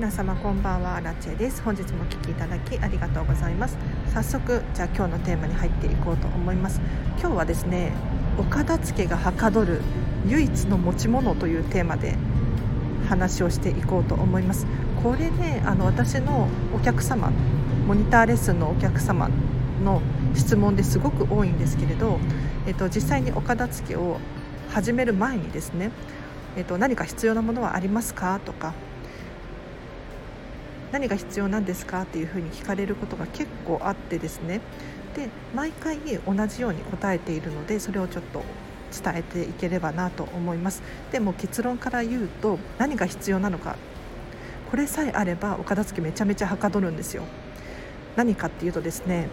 皆様こんばんは。ラチェです。本日もお聞きいただきありがとうございます。早速じゃあ今日のテーマに入っていこうと思います。今日はですねお片付けがはかどる唯一の持ち物というテーマで話をしていこうと思います。これねあの私のお客様モニターレッスンのお客様の質問ですごく多いんですけれど、えっと、実際にお片付けを始める前にですね、えっと、何か必要なものはありますか？とか何が必要なんですかっていうふうに聞かれることが結構あってですね。で毎回同じように答えているのでそれをちょっと伝えていければなと思います。でも結論から言うと何が必要なのか。これさえあればお片付けめちゃめちゃはかどるんですよ。何かっていうとですね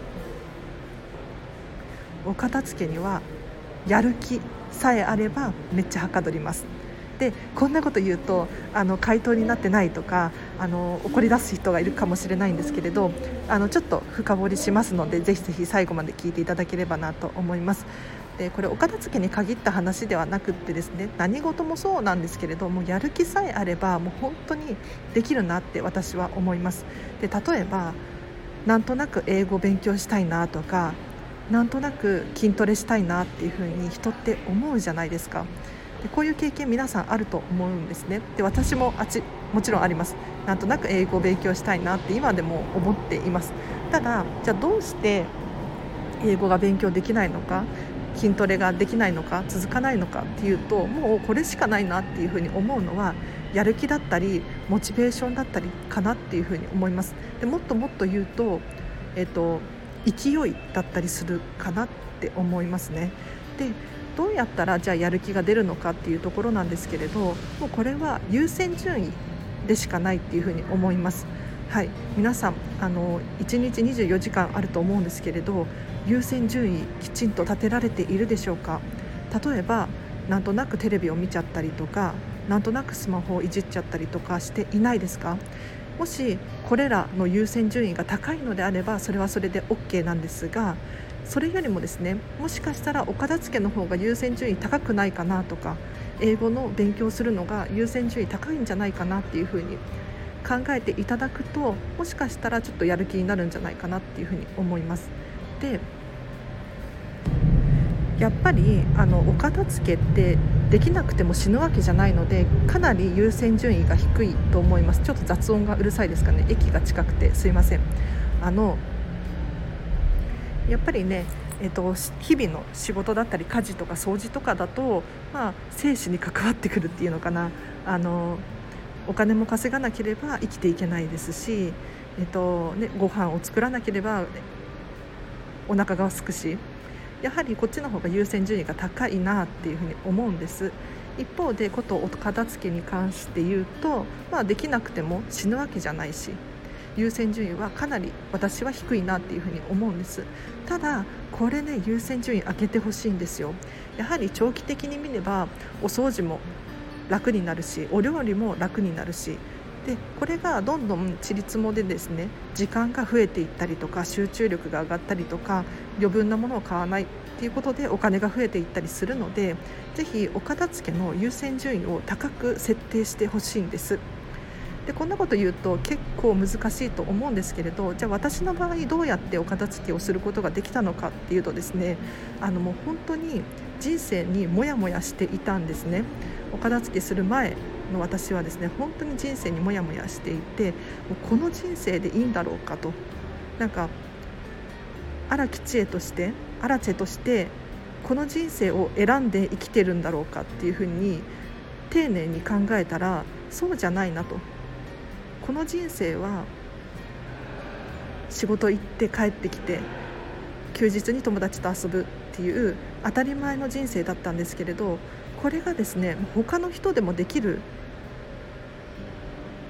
お片付けにはやる気さえあればめっちゃはかどります。でこんなこと言うとあの回答になってないとかあの怒り出す人がいるかもしれないんですけれどあのちょっと深掘りしますのでぜひぜひ最後まで聞いていただければなと思います。でこれお片付けに限った話ではなくってですね何事もそうなんですけれどもやる気さえあればもう本当にできるなって私は思いますで例えばなんとなく英語勉強したいなとかなんとなく筋トレしたいなっていうふうに人って思うじゃないですかでこういう経験皆さんあると思うんですね。で私もあちもちろんあります。なんとなく英語を勉強したいなって今でも思っています。ただじゃあどうして英語が勉強できないのか筋トレができないのか続かないのかっていうともうこれしかないなっていうふうに思うのはやる気だったりモチベーションだったりかなっていうふうに思います。でもっともっと言うと,、えーと勢いだったりするかなって思いますね。でどうやったらじゃあやる気が出るのかっていうところなんですけれどもうこれは優先順位でしかないっていうふに思います。はい、皆さんあの1日24時間あると思うんですけれど優先順位きちんと立てられているでしょうか？例えばなんとなくテレビを見ちゃったりとかなんとなくスマホをいじっちゃったりとかしていないですか？もしこれらの優先順位が高いのであればそれはそれで OK なんですがそれよりもですねもしかしたらお片付けの方が優先順位高くないかなとか英語の勉強するのが優先順位高いんじゃないかなっていうふうに考えていただくともしかしたらちょっとやる気になるんじゃないかなっていうふうに思います。でやっぱりあのお片付けってできなくても死ぬわけじゃないのでかなり優先順位が低いと思います。ちょっと雑音がうるさいですかね。駅が近くて。すいません。あのやっぱりねえーと、日々の仕事だったり家事とか掃除とかだと、まあ、生死に関わってくるっていうのかな。あのお金も稼がなければ生きていけないですし、えーとね、ご飯を作らなければお腹が空くしやはりこっちの方が優先順位が高いなっていうふうに思うんです。一方でことお片付けに関して言うと、まあ、できなくても死ぬわけじゃないし優先順位はかなり私は低いなっていうふに思うんです。ただこれね優先順位上げてほしいんですよ。やはり長期的に見ればお掃除も楽になるしお料理も楽になるし。でこれがどんどんちりつもでですね時間が増えていったりとか集中力が上がったりとか余分なものを買わないっていうことでお金が増えていったりするのでぜひお片付けの優先順位を高く設定してほしいんです。でこんなこと言うと結構難しいと思うんですけれどじゃあ私の場合どうやってお片付けをすることができたのかっていうとですねあのもう本当に人生にモヤモヤしていたんですね。お片付けする前の私はですね本当に人生にモヤモヤしていてもうこの人生でいいんだろうかと。なんか荒木知恵として荒地としてこの人生を選んで生きてるんだろうかっていうふうに丁寧に考えたらそうじゃないなと。この人生は仕事行って帰ってきて休日に友達と遊ぶっていう当たり前の人生だったんですけれどこれがですね他の人でもできる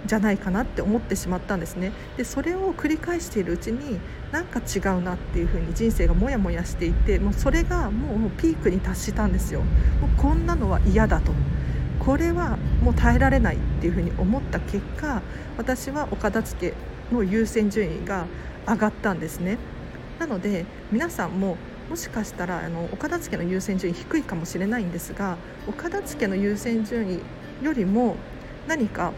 じゃないかなって思ってしまったんですね。でそれを繰り返しているうちになんか違うなっていう風に人生がモヤモヤしていてもうそれがもうピークに達したんですよ。もうこんなのは嫌だと。これはもう耐えられない。っていうふうに思った結果私はお片付けの優先順位が上がったんですね。なので皆さんももしかしたらあのお片付けの優先順位低いかもしれないんですがお片付けの優先順位よりも何か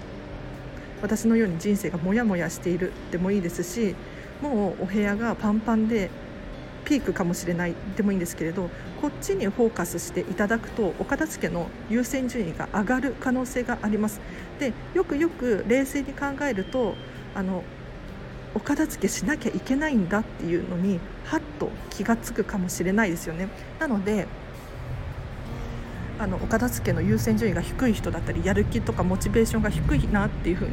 私のように人生がモヤモヤしているでもいいですしもうお部屋がパンパンでピークかもしれないでもいいんですけれどこっちにフォーカスしていただくとお片付けの優先順位が上がる可能性があります。でよくよく冷静に考えるとあのお片付けしなきゃいけないんだっていうのにはっと気が付くかもしれないですよね。なのであのお片付けの優先順位が低い人だったりやる気とかモチベーションが低いなっていうふうに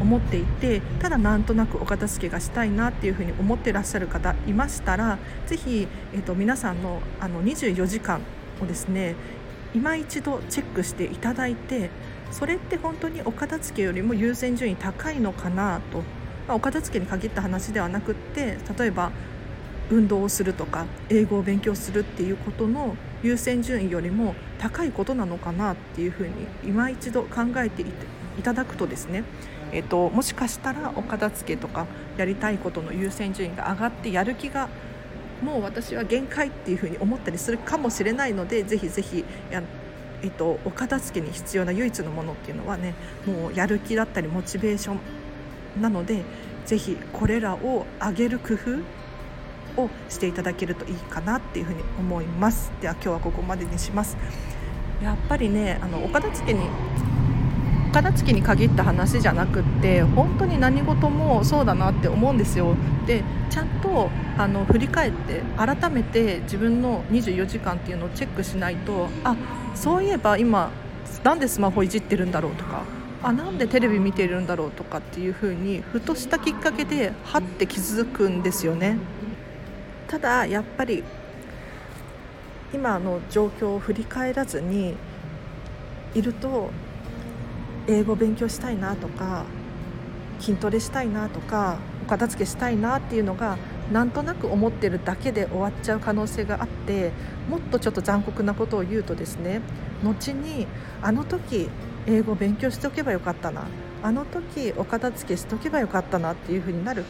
思っていてただなんとなくお片付けがしたいなっていうふうに思ってらっしゃる方いましたらぜひ、えーと、皆さんのあの24時間をですね今一度チェックしていただいてそれって本当にお片付けよりも優先順位高いのかなと、まあ、お片付けに限った話ではなくって例えば運動をするとか英語を勉強するっていうことの優先順位よりも高いことなのかなっていうふうに今一度考えていただくとですねえーと、もしかしたらお片付けとかやりたいことの優先順位が上がってやる気がもう私は限界っていうふうに思ったりするかもしれないのでぜひぜひや、えーと、お片付けに必要な唯一のものっていうのはねもうやる気だったりモチベーションなのでぜひこれらを上げる工夫をしていただけるといいかなっていうふうに思います。では今日はここまでにします。やっぱりねあのお片付けに片付けに限った話じゃなくって本当に何事もそうだなって思うんですよ。でちゃんとあの振り返って改めて自分の24時間っていうのをチェックしないとあそういえば今なんでスマホいじってるんだろうとかあなんでテレビ見てるんだろうとかっていう風にふとしたきっかけではって気づくんですよね。ただやっぱり今の状況を振り返らずにいると英語勉強したいなとか筋トレしたいなとかお片付けしたいなっていうのがなんとなく思ってるだけで終わっちゃう可能性があってもっとちょっと残酷なことを言うとですね後にあの時英語勉強しておけばよかったな。あの時お片付けしとけばよかったなっていう風になる。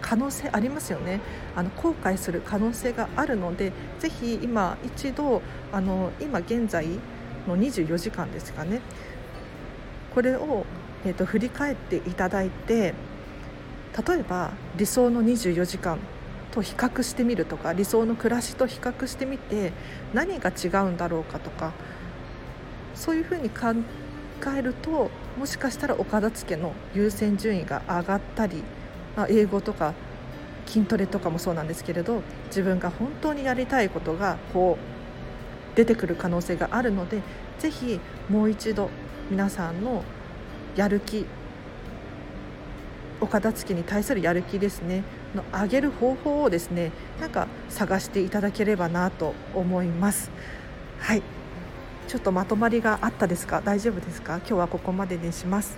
可能性ありますよね。あの後悔する可能性があるのでぜひ今一度あの今現在の24時間ですかねこれを、えーと、振り返っていただいて例えば理想の24時間と比較してみるとか理想の暮らしと比較してみて何が違うんだろうかとかそういうふうに考えるともしかしたらお片付けの優先順位が上がったり、まあ、英語とか筋トレとかもそうなんですけれど自分が本当にやりたいことがこう出てくる可能性があるのでぜひもう一度皆さんのやる気お片付けに対するやる気ですね。の上げる方法をですねなんか探していただければなと思います。はい。ちょっとまとまりがあったですか？大丈夫ですか？今日はここまでにします。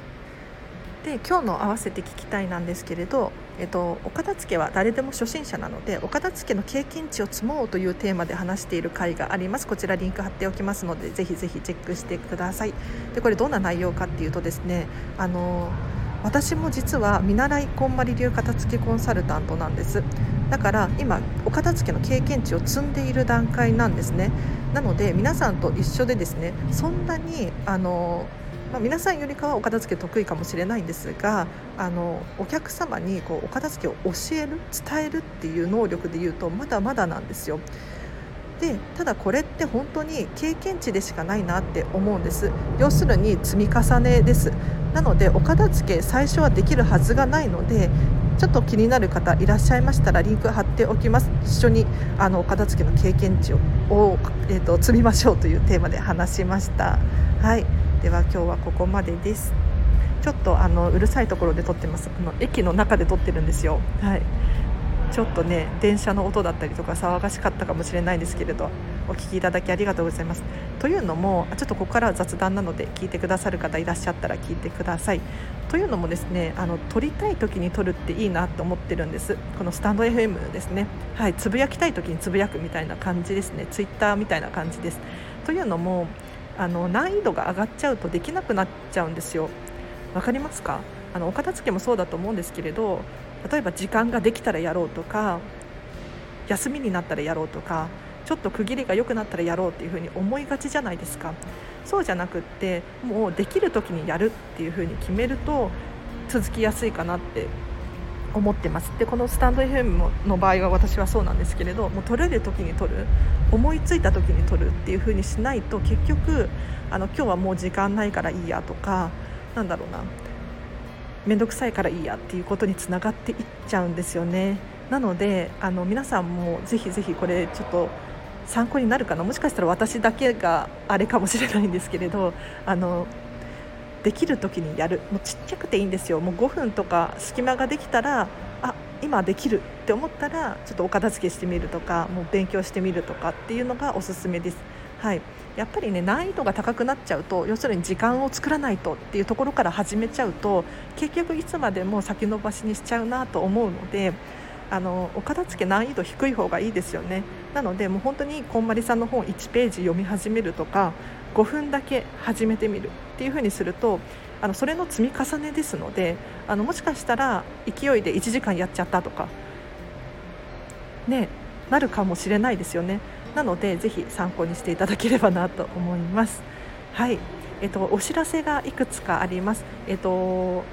で今日の合わせて聞きたいなんですけれど、えっと、お片付けは誰でも初心者なのでお片付けの経験値を積もうというテーマで話している回があります。こちらリンク貼っておきますのでぜひぜひチェックしてください。でこれどんな内容かっていうとですねあの私も実は見習いこんまり流片付けコンサルタントなんです。だから今お片付けの経験値を積んでいる段階なんですね。なので皆さんと一緒でですねそんなにあのまあ、皆さんよりかはお片付け得意かもしれないんですがあのお客様にこうお片付けを教える伝えるっていう能力でいうとまだまだなんですよ。でただこれって本当に経験値でしかないなって思うんです。要するに積み重ねです。なのでお片付け最初はできるはずがないのでちょっと気になる方いらっしゃいましたらリンク貼っておきます。一緒にあのお片付けの経験値をえーと積みましょうというテーマで話しました。はい。では今日はここまでです。ちょっとあのうるさいところで撮ってます。あの駅の中で撮ってるんですよ。はい。ちょっとね電車の音だったりとか騒がしかったかもしれないですけれどお聞きいただきありがとうございます。というのもちょっとここからは雑談なので聞いてくださる方いらっしゃったら聞いてください。というのもですねあの撮りたい時に撮るっていいなと思ってるんです。このスタンド FM ですね。はいつぶやきたい時につぶやくみたいな感じですね。ツイッターみたいな感じです。というのもあの難易度が上がっちゃうとできなくなっちゃうんですよ。わかりますか？あのお片付けもそうだと思うんですけれど例えば時間ができたらやろうとか休みになったらやろうとかちょっと区切りが良くなったらやろうっていうふうに思いがちじゃないですか。そうじゃなくってもうできる時にやるっていうふうに決めると続きやすいかなって思ってます。でこのスタンド FM の場合は私はそうなんですけれどもう取れる時に取る思いついた時に取るっていう風にしないと結局あの今日はもう時間ないからいいやとかなんだろうな面倒くさいからいいやっていうことにつながっていっちゃうんですよね。なのであの皆さんもぜひぜひこれちょっと参考になるかな。もしかしたら私だけがあれかもしれないんですけれどあのできる時にやる。もうちっちゃくていいんですよ。もう5分とか隙間ができたらあ今できるって思ったらちょっとお片付けしてみるとかもう勉強してみるとかっていうのがおすすめです。はい、やっぱりね難易度が高くなっちゃうと要するに時間を作らないとっていうところから始めちゃうと結局いつまでも先延ばしにしちゃうなと思うのであのお片付け難易度低い方がいいですよね。なのでもう本当にこんまりさんの本1ページ読み始めるとか5分だけ始めてみるっていう風にするとあのそれの積み重ねですのであのもしかしたら勢いで1時間やっちゃったとかねなるかもしれないですよね。なのでぜひ参考にしていただければなと思います。はい。えっとお知らせがいくつかあります。えっと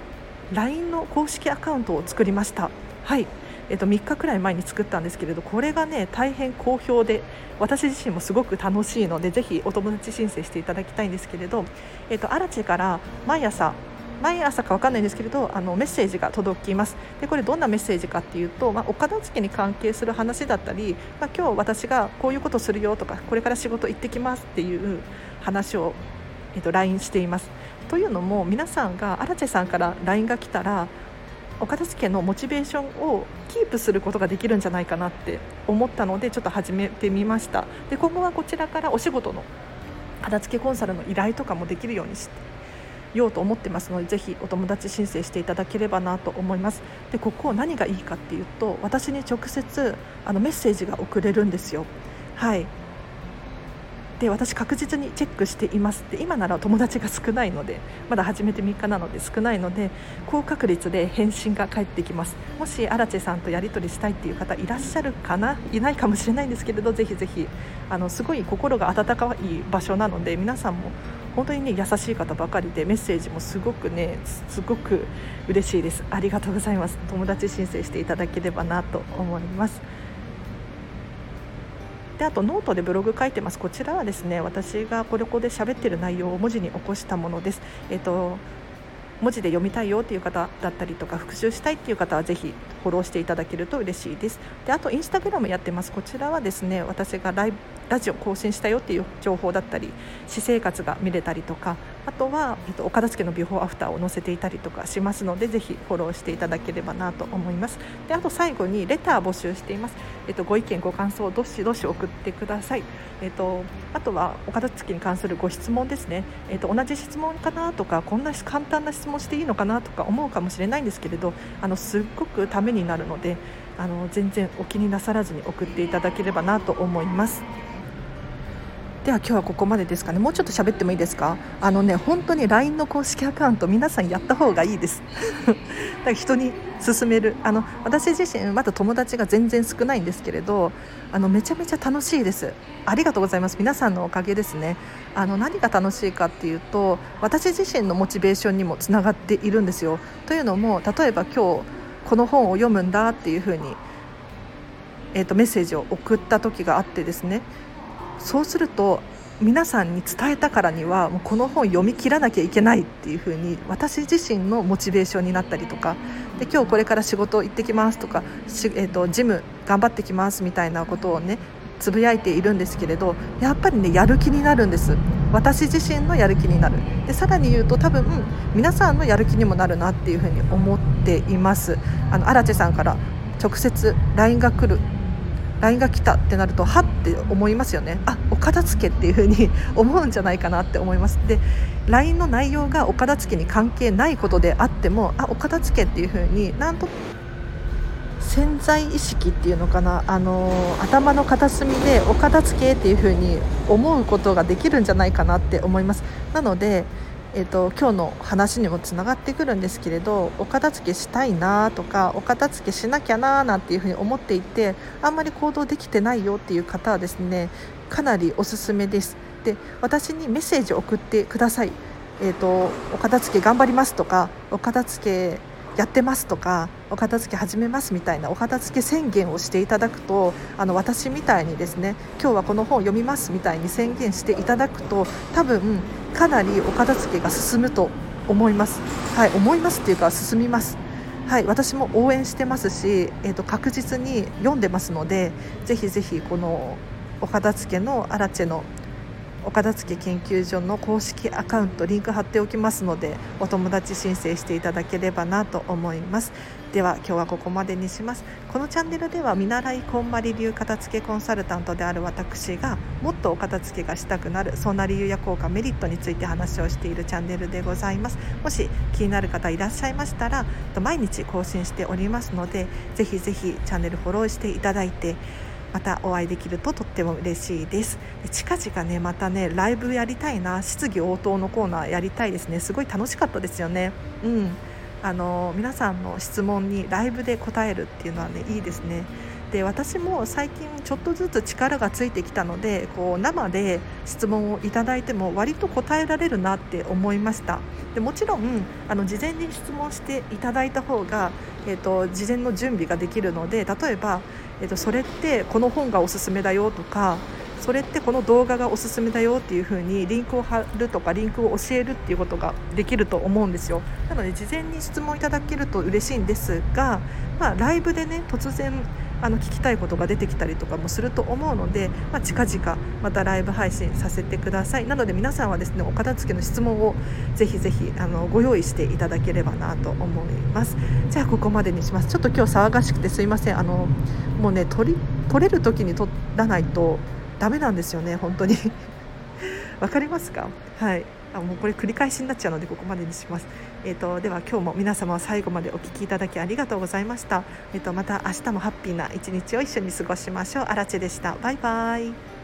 LINE の公式アカウントを作りました。はい。えっと、3日くらい前に作ったんですけれどこれがね大変好評で私自身もすごく楽しいのでぜひお友達申請していただきたいんですけれど、えっと、アラチから毎朝毎朝か分かんないんですけれどあのメッセージが届きますでこれどんなメッセージかっていうと、まあ、お片付けに関係する話だったり、まあ、今日私がこういうことするよとかこれから仕事行ってきますっていう話を、えっと、LINE しています。というのも皆さんがアラチェさんから LINE が来たらお片付けのモチベーションをキープすることができるんじゃないかなって思ったのでちょっと始めてみました。で今後はこちらからお仕事の片付けコンサルの依頼とかもできるようにしてようと思ってますのでぜひお友達申請していただければなと思います。でここ何がいいかっていうと私に直接あのメッセージが送れるんですよ。はい。で私確実にチェックしていますで今なら友達が少ないのでまだ始めて3日なので少ないので高確率で返信が返ってきます。もしアラチェさんとやり取りしたいっていう方いらっしゃるかな？いないかもしれないんですけれどぜひぜひあのすごい心が温かい場所なので皆さんも本当にね優しい方ばかりでメッセージもすごくねすごく嬉しいです。ありがとうございます。友達申請していただければなと思います。であとノートでブログ書いてますこちらはですね私がここで喋ってる内容を文字に起こしたものです。えっと、文字で読みたいよっていう方だったりとか復習したいっていう方はぜひフォローしていただけると嬉しいです。であとインスタグラムやってます。こちらはですね私がライラジオ更新したよっていう情報だったり私生活が見れたりとかあとは、えっと、お片付のビフォーアフターを載せていたりとかしますのでぜひフォローしていただければなと思います。であと最後にレター募集しています、えっと、ご意見ご感想をどしどし送ってください、えっと、あとはお片付に関するご質問ですね、えっと、同じ質問かなとかこんな簡単な質問していいのかなとか思うかもしれないんですけれどあのすっごくためにになるのであの全然お気になさらずに送っていただければなと思います。では今日はここまでですかね。もうちょっと喋ってもいいですか？あのね本当に LINE の公式アカウント皆さんやった方がいいです。だから人に勧める。あの私自身まだ友達が全然少ないんですけれどあのめちゃめちゃ楽しいです。ありがとうございます。皆さんのおかげですね。あの何が楽しいかっていうと私自身のモチベーションにもつながっているんですよ。というのも例えば今日この本を読むんだっていうふうにえーとメッセージを送った時があってですね。そうすると皆さんに伝えたからにはもうこの本読み切らなきゃいけないっていう風に私自身のモチベーションになったりとかで今日これから仕事行ってきますとか、えーと、ジム頑張ってきますみたいなことをねつぶやいているんですけれどやっぱりねやる気になるんです。私自身のやる気になる。でさらに言うと多分皆さんのやる気にもなるなっていうふうに思っています。あの荒地さんから直接 LINE が来る。LINE が来たってなるとはって思いますよね。あお片付けっていう風に 思うんじゃないかなって思います。で LINE の内容がお片付けに関係ないことであってもあお片付けっていう風になんと潜在意識っていうのかな？あの頭の片隅でお片付けっていう風に思うことができるんじゃないかなって思いますなのでえーと、今日の話にもつながってくるんですけれどお片付けしたいなとかお片付けしなきゃななんていうふうに思っていてあんまり行動できてないよっていう方はですねかなりおすすめです。で私にメッセージを送ってください。えーとお片付け頑張りますとかお片付けやってますとかお片付け始めますみたいなお片付け宣言をしていただくとあの私みたいにですね今日はこの本を読みますみたいに宣言していただくと多分かなりお片付けが進むと思います。はい思いますっていうか進みますはい、私も応援してますし、えーと、確実に読んでますのでぜひぜひこのお片付けのアラチェのお片付け研究所の公式アカウントリンク貼っておきますのでお友達申請していただければなと思いますでは今日はここまでにします。このチャンネルでは見習いこんまり流片付けコンサルタントである私がもっとお片付けがしたくなるそんな理由や効果メリットについて話をしているチャンネルでございます。もし気になる方いらっしゃいましたら毎日更新しておりますのでぜひぜひチャンネルフォローしていただいてまたお会いできるととっても嬉しいです。近々ねまたねライブやりたいな質疑応答のコーナーやりたいですね。すごい楽しかったですよね。うん。あの皆さんの質問にライブで答えるっていうのはねいいですね。で私も最近ちょっとずつ力がついてきたのでこう生で質問をいただいても割と答えられるなって思いました。でもちろんあの事前に質問していただいた方が、えーと、事前の準備ができるので例えば、えーとそれってこの本がおすすめだよとかそれってこの動画がおすすめだよっていう風にリンクを貼るとかリンクを教えるっていうことができると思うんですよ。なので事前に質問いただけると嬉しいんですが、まあ、ライブでね突然あの聞きたいことが出てきたりとかもすると思うので、まあ、近々またライブ配信させてください。なので皆さんはですねお片付けの質問をぜひぜひあのご用意していただければなと思います。じゃあここまでにします。ちょっと今日騒がしくてすいません。あのもうね取り取れる時に取らないとダメなんですよね本当に。わかりますか？はい。あもうこれ繰り返しになっちゃうのでここまでにします、えーと、では今日も皆様最後までお聴きいただきありがとうございました、えーと、とまた明日もハッピーな一日を一緒に過ごしましょう。あらでした。バイバイ。